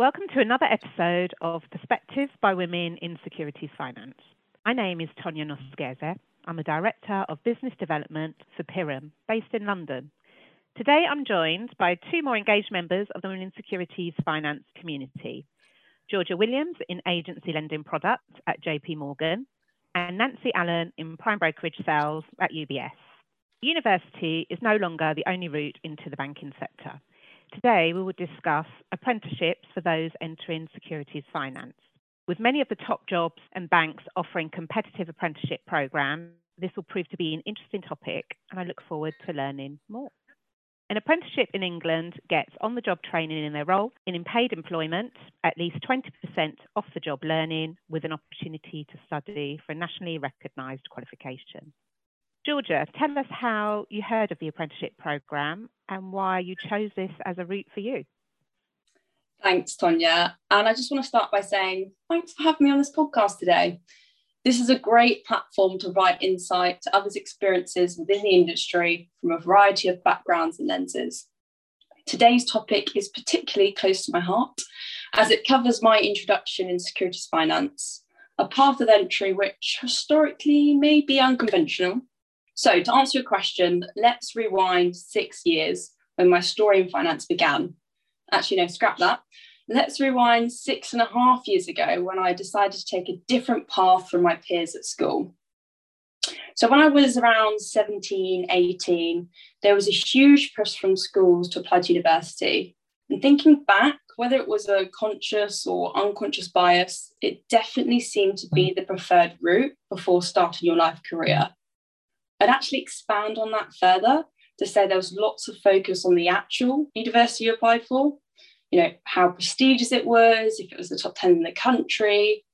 Welcome to another episode of Perspectives by Women in Securities Finance. My name is Tonya Nosgese. I'm a Director of Business Development for Pirum, based in London. Today I'm joined by two more engaged members of the Women in Securities Finance community Georgia Williams in Agency Lending Products at JP Morgan, and Nancy Allen in Prime Brokerage Sales at UBS. University is no longer the only route into the banking sector. Today we will discuss apprenticeships for those entering securities finance. With many of the top jobs and banks offering competitive apprenticeship programs, this will prove to be an interesting topic and I look forward to learning more. An apprenticeship in England gets on the job training in their role in paid employment, at least 20% off the job learning with an opportunity to study for a nationally recognised qualification. Georgia, tell us how you heard of the apprenticeship programme and why you chose this as a route for you. Thanks, Tonya. And I just want to start by saying thanks for having me on this podcast today. This is a great platform to provide insight to others' experiences within the industry from a variety of backgrounds and lenses. Today's topic is particularly close to my heart as it covers my introduction in securities finance, a path of entry which historically may be unconventional. So, to answer your question, let's rewind six years when my story in finance began. Actually, no, scrap that. Let's rewind six and a half years ago when I decided to take a different path from my peers at school. So, when I was around 17, 18, there was a huge push from schools to apply to university. And thinking back, whether it was a conscious or unconscious bias, it definitely seemed to be the preferred route before starting your life career. I'd actually expand on that further to say there was lots of focus on the actual university you applied for, you know, how prestigious it was, if it was the top 10 in the country.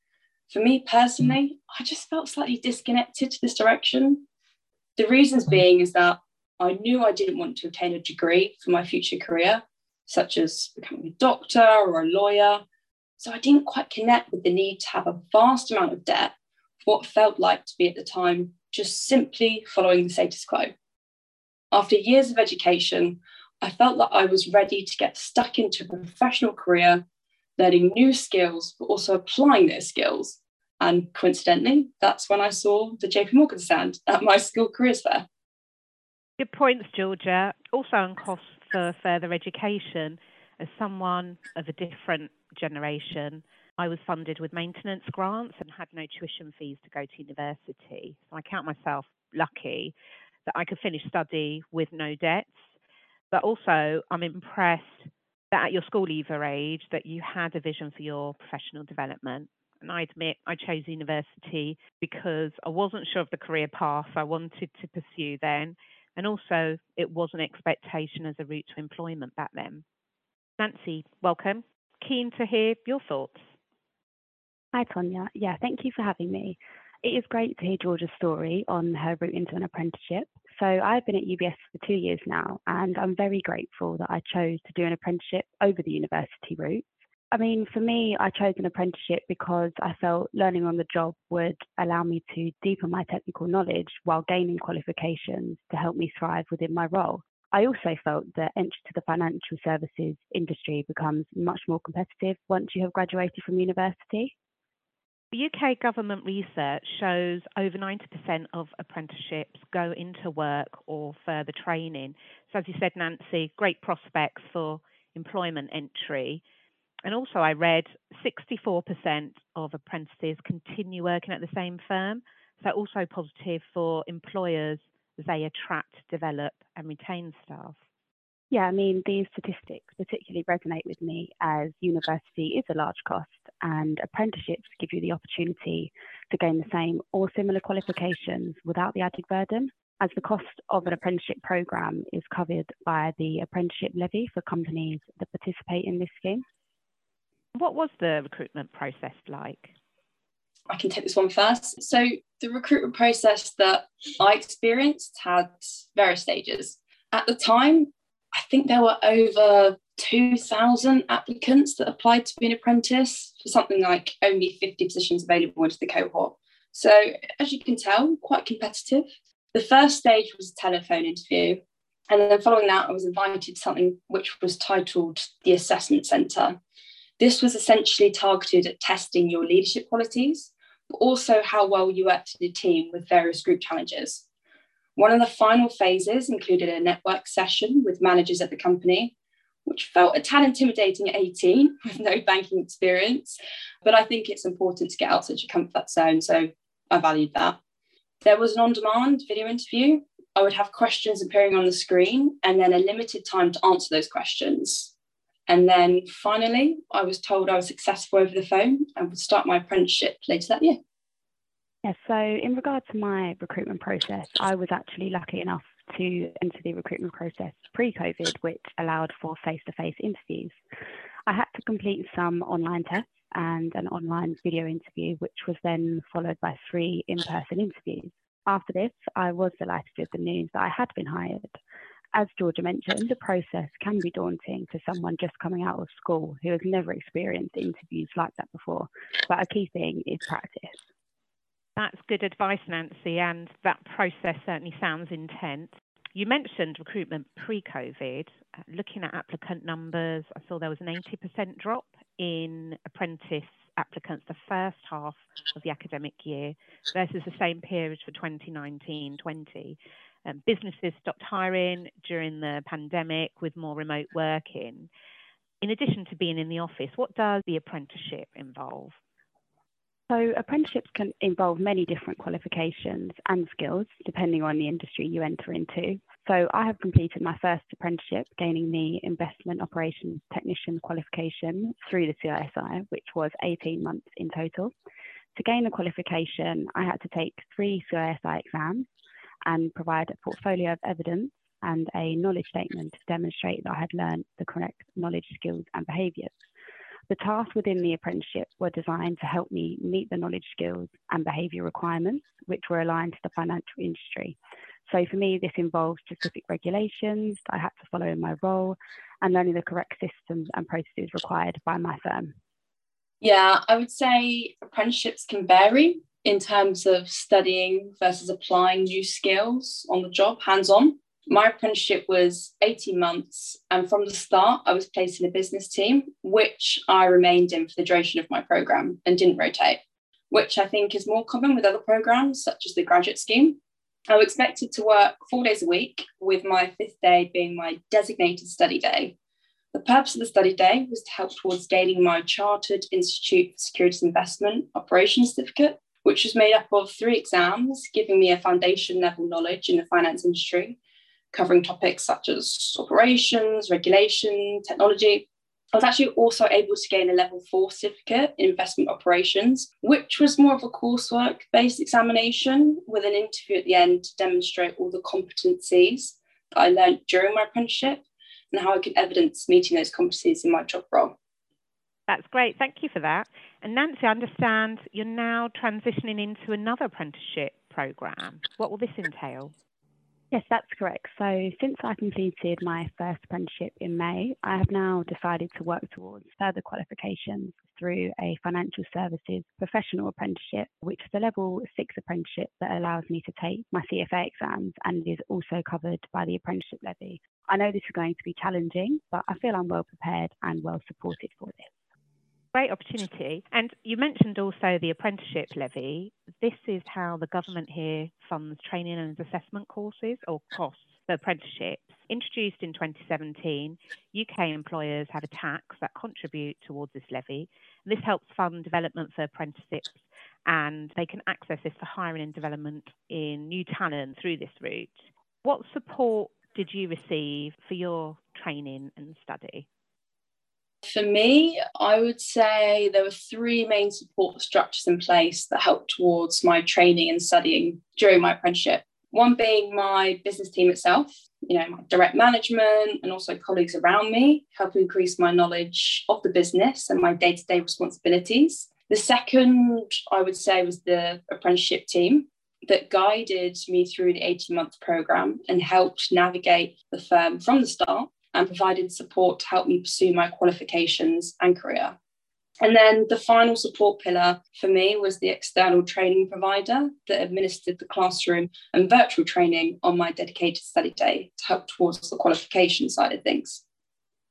For me personally, I just felt slightly disconnected to this direction. The reasons being is that I knew I didn't want to obtain a degree for my future career, such as becoming a doctor or a lawyer. So I didn't quite connect with the need to have a vast amount of debt what felt like to be at the time just simply following the status quo. After years of education, I felt that I was ready to get stuck into a professional career, learning new skills, but also applying those skills. And coincidentally, that's when I saw the JP Morgan stand at my school careers fair. Good points, Georgia. Also on costs for further education. As someone of a different generation, I was funded with maintenance grants and had no tuition fees to go to university. So I count myself lucky that I could finish study with no debts but also I'm impressed that at your school leaver age that you had a vision for your professional development. And I admit I chose university because I wasn't sure of the career path I wanted to pursue then. And also it was an expectation as a route to employment back then. Nancy, welcome. Keen to hear your thoughts. Hi, Tonya. Yeah, thank you for having me. It is great to hear Georgia's story on her route into an apprenticeship. So I've been at UBS for two years now, and I'm very grateful that I chose to do an apprenticeship over the university route. I mean, for me, I chose an apprenticeship because I felt learning on the job would allow me to deepen my technical knowledge while gaining qualifications to help me thrive within my role. I also felt that entry to the financial services industry becomes much more competitive once you have graduated from university. The UK government research shows over 90% of apprenticeships go into work or further training. So, as you said, Nancy, great prospects for employment entry. And also, I read 64% of apprentices continue working at the same firm. So, also positive for employers as they attract, develop, and retain staff. Yeah, I mean, these statistics particularly resonate with me as university is a large cost and apprenticeships give you the opportunity to gain the same or similar qualifications without the added burden, as the cost of an apprenticeship programme is covered by the apprenticeship levy for companies that participate in this scheme. What was the recruitment process like? I can take this one first. So, the recruitment process that I experienced had various stages. At the time, I think there were over 2,000 applicants that applied to be an apprentice for something like only 50 positions available into the cohort. So, as you can tell, quite competitive. The first stage was a telephone interview. And then following that, I was invited to something which was titled the Assessment Centre. This was essentially targeted at testing your leadership qualities, but also how well you worked in a team with various group challenges. One of the final phases included a network session with managers at the company, which felt a tad intimidating at 18 with no banking experience. But I think it's important to get out such a comfort zone. So I valued that. There was an on demand video interview. I would have questions appearing on the screen and then a limited time to answer those questions. And then finally, I was told I was successful over the phone and would start my apprenticeship later that year. Yes, so in regard to my recruitment process, I was actually lucky enough to enter the recruitment process pre COVID, which allowed for face to face interviews. I had to complete some online tests and an online video interview, which was then followed by three in person interviews. After this, I was delighted with the news that I had been hired as Georgia mentioned, the process can be daunting to someone just coming out of school who has never experienced interviews like that before. But a key thing is practice. That's good advice, Nancy, and that process certainly sounds intense. You mentioned recruitment pre COVID. Uh, looking at applicant numbers, I saw there was an 80% drop in apprentice applicants the first half of the academic year versus the same period for 2019 20. Um, businesses stopped hiring during the pandemic with more remote working. In addition to being in the office, what does the apprenticeship involve? So, apprenticeships can involve many different qualifications and skills depending on the industry you enter into. So, I have completed my first apprenticeship, gaining the Investment Operations Technician qualification through the CISI, which was 18 months in total. To gain the qualification, I had to take three CISI exams and provide a portfolio of evidence and a knowledge statement to demonstrate that I had learned the correct knowledge, skills, and behaviours. The tasks within the apprenticeship were designed to help me meet the knowledge, skills, and behaviour requirements, which were aligned to the financial industry. So for me, this involved specific regulations that I had to follow in my role and learning the correct systems and processes required by my firm. Yeah, I would say apprenticeships can vary in terms of studying versus applying new skills on the job, hands on. My apprenticeship was 18 months, and from the start, I was placed in a business team, which I remained in for the duration of my program and didn't rotate, which I think is more common with other programs, such as the graduate scheme. I was expected to work four days a week, with my fifth day being my designated study day. The purpose of the study day was to help towards gaining my Chartered Institute for Securities Investment Operations Certificate, which was made up of three exams, giving me a foundation level knowledge in the finance industry, covering topics such as operations, regulation, technology. I was actually also able to gain a level four certificate in investment operations, which was more of a coursework based examination with an interview at the end to demonstrate all the competencies that I learned during my apprenticeship and how I could evidence meeting those competencies in my job role. That's great. Thank you for that. And Nancy, I understand you're now transitioning into another apprenticeship program. What will this entail? Yes, that's correct. So, since I completed my first apprenticeship in May, I have now decided to work towards further qualifications through a financial services professional apprenticeship, which is a level six apprenticeship that allows me to take my CFA exams and is also covered by the apprenticeship levy. I know this is going to be challenging, but I feel I'm well prepared and well supported for this great opportunity. And you mentioned also the apprenticeship levy. This is how the government here funds training and assessment courses or costs for apprenticeships. Introduced in 2017, UK employers have a tax that contribute towards this levy. This helps fund development for apprenticeships and they can access this for hiring and development in new talent through this route. What support did you receive for your training and study? For me, I would say there were three main support structures in place that helped towards my training and studying during my apprenticeship. One being my business team itself, you know, my direct management and also colleagues around me, helping increase my knowledge of the business and my day to day responsibilities. The second, I would say, was the apprenticeship team that guided me through the 18 month program and helped navigate the firm from the start and provided support to help me pursue my qualifications and career. And then the final support pillar for me was the external training provider that administered the classroom and virtual training on my dedicated study day to help towards the qualification side of things.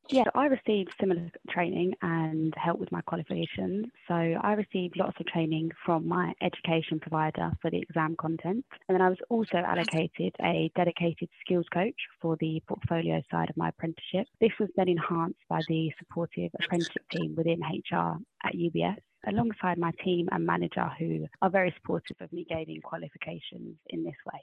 Yeah, I received similar training and help with my qualifications. So I received lots of training from my education provider for the exam content. And then I was also allocated a dedicated skills coach for the portfolio side of my apprenticeship. This was then enhanced by the supportive apprenticeship team within HR at UBS alongside my team and manager who are very supportive of me gaining qualifications in this way.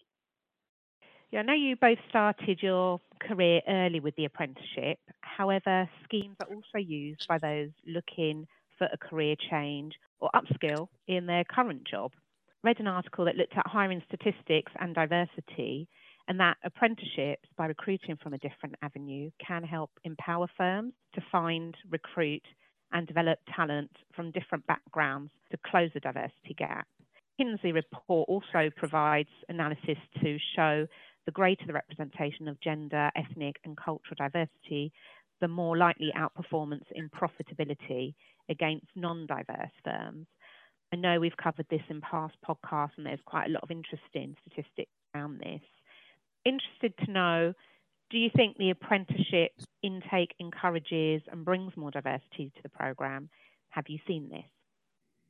Yeah, I know you both started your career early with the apprenticeship. However, schemes are also used by those looking for a career change or upskill in their current job. Read an article that looked at hiring statistics and diversity, and that apprenticeships, by recruiting from a different avenue, can help empower firms to find, recruit, and develop talent from different backgrounds to close the diversity gap. McKinsey report also provides analysis to show the greater the representation of gender, ethnic, and cultural diversity, the more likely outperformance in profitability against non diverse firms. I know we've covered this in past podcasts, and there's quite a lot of interesting statistics around this. Interested to know do you think the apprenticeship intake encourages and brings more diversity to the programme? Have you seen this?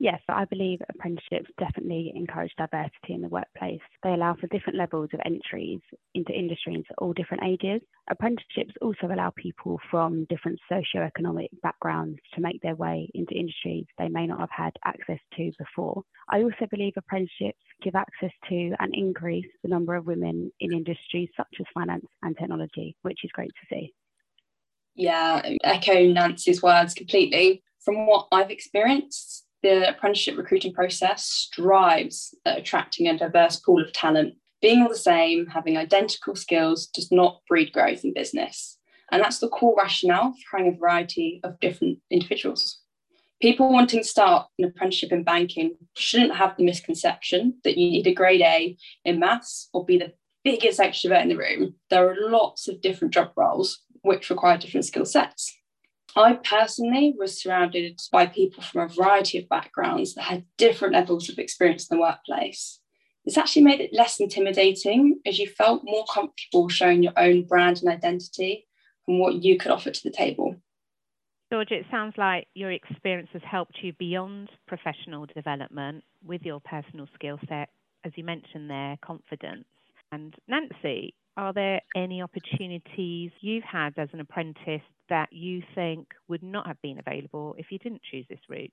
Yes, I believe apprenticeships definitely encourage diversity in the workplace. They allow for different levels of entries into industries at all different ages. Apprenticeships also allow people from different socio-economic backgrounds to make their way into industries they may not have had access to before. I also believe apprenticeships give access to and increase the number of women in industries such as finance and technology, which is great to see. Yeah, echo Nancy's words completely. From what I've experienced, the apprenticeship recruiting process strives at attracting a diverse pool of talent. Being all the same, having identical skills does not breed growth in business. And that's the core rationale for having a variety of different individuals. People wanting to start an apprenticeship in banking shouldn't have the misconception that you need a grade A in maths or be the biggest extrovert in the room. There are lots of different job roles which require different skill sets. I personally was surrounded by people from a variety of backgrounds that had different levels of experience in the workplace. This actually made it less intimidating as you felt more comfortable showing your own brand and identity and what you could offer to the table. George, it sounds like your experience has helped you beyond professional development with your personal skill set, as you mentioned there, confidence. And Nancy, are there any opportunities you've had as an apprentice that you think would not have been available if you didn't choose this route?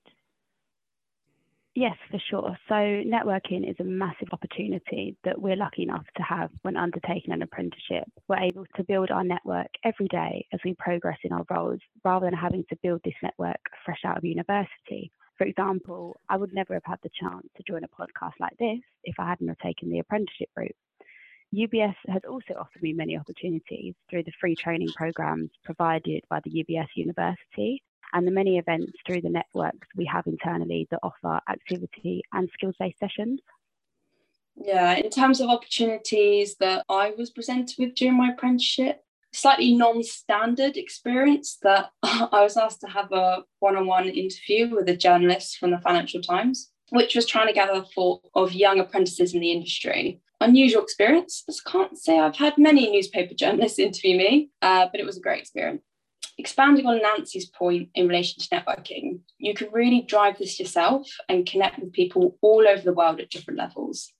Yes, for sure. So, networking is a massive opportunity that we're lucky enough to have when undertaking an apprenticeship. We're able to build our network every day as we progress in our roles rather than having to build this network fresh out of university. For example, I would never have had the chance to join a podcast like this if I hadn't have taken the apprenticeship route. UBS has also offered me many opportunities through the free training programs provided by the UBS University and the many events through the networks we have internally that offer activity and skills based sessions. Yeah, in terms of opportunities that I was presented with during my apprenticeship, slightly non standard experience that I was asked to have a one on one interview with a journalist from the Financial Times, which was trying to gather thought of young apprentices in the industry unusual experience. I can't say I've had many newspaper journalists interview me, uh, but it was a great experience. Expanding on Nancy's point in relation to networking, you can really drive this yourself and connect with people all over the world at different levels.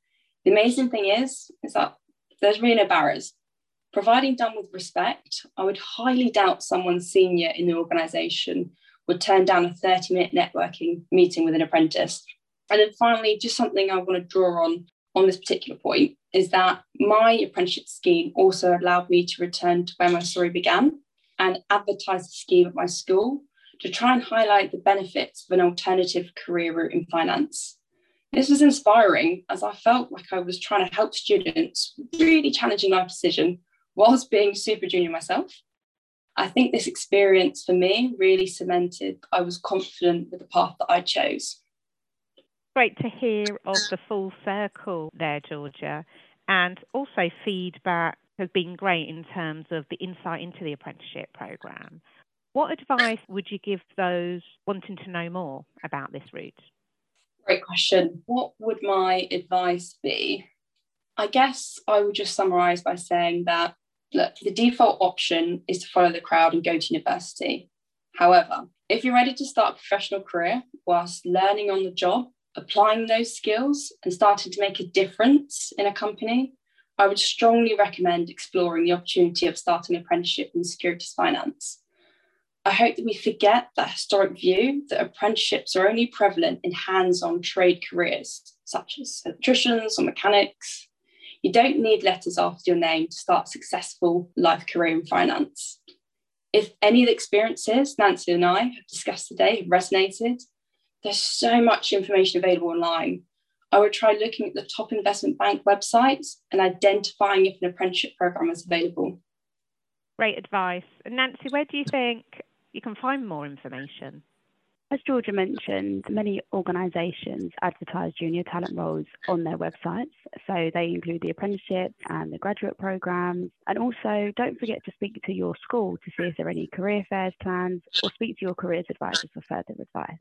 The amazing thing is, is that there's really no barriers. Providing done with respect, I would highly doubt someone senior in the organisation would turn down a 30 minute networking meeting with an apprentice. And then finally, just something I want to draw on on this particular point is that my apprenticeship scheme also allowed me to return to where my story began and advertise the scheme at my school to try and highlight the benefits of an alternative career route in finance. This was inspiring as I felt like I was trying to help students really challenging life decision whilst being super junior myself. I think this experience for me really cemented I was confident with the path that I chose great to hear of the full circle there, Georgia. And also, feedback has been great in terms of the insight into the apprenticeship programme. What advice would you give those wanting to know more about this route? Great question. What would my advice be? I guess I would just summarise by saying that Look, the default option is to follow the crowd and go to university. However, if you're ready to start a professional career whilst learning on the job, applying those skills, and starting to make a difference in a company, I would strongly recommend exploring the opportunity of starting an apprenticeship in securities finance. I hope that we forget that historic view that apprenticeships are only prevalent in hands on trade careers, such as electricians or mechanics. You don't need letters after your name to start a successful life career in finance. If any of the experiences Nancy and I have discussed today have resonated, there's so much information available online. I would try looking at the top investment bank websites and identifying if an apprenticeship program is available. Great advice. Nancy, where do you think you can find more information? As Georgia mentioned, many organisations advertise junior talent roles on their websites. So they include the apprenticeship and the graduate programmes. And also, don't forget to speak to your school to see if there are any career fairs plans or speak to your careers advisor for further advice.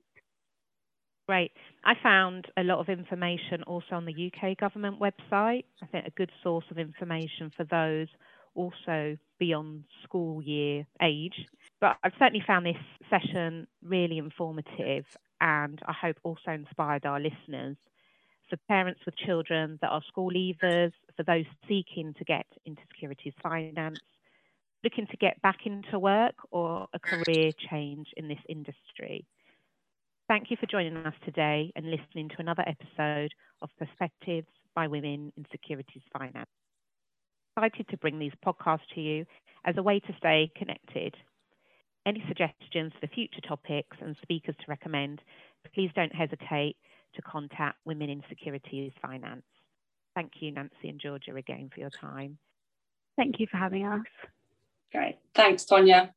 Great. I found a lot of information also on the UK government website. I think a good source of information for those also beyond school year age. But I've certainly found this session really informative and I hope also inspired our listeners. For parents with children that are school leavers, for those seeking to get into securities finance, looking to get back into work or a career change in this industry. Thank you for joining us today and listening to another episode of Perspectives by Women in Securities Finance. Excited to bring these podcasts to you as a way to stay connected. Any suggestions for future topics and speakers to recommend, please don't hesitate to contact Women in Securities Finance. Thank you, Nancy and Georgia, again for your time. Thank you for having us. Great. Thanks, Tonya.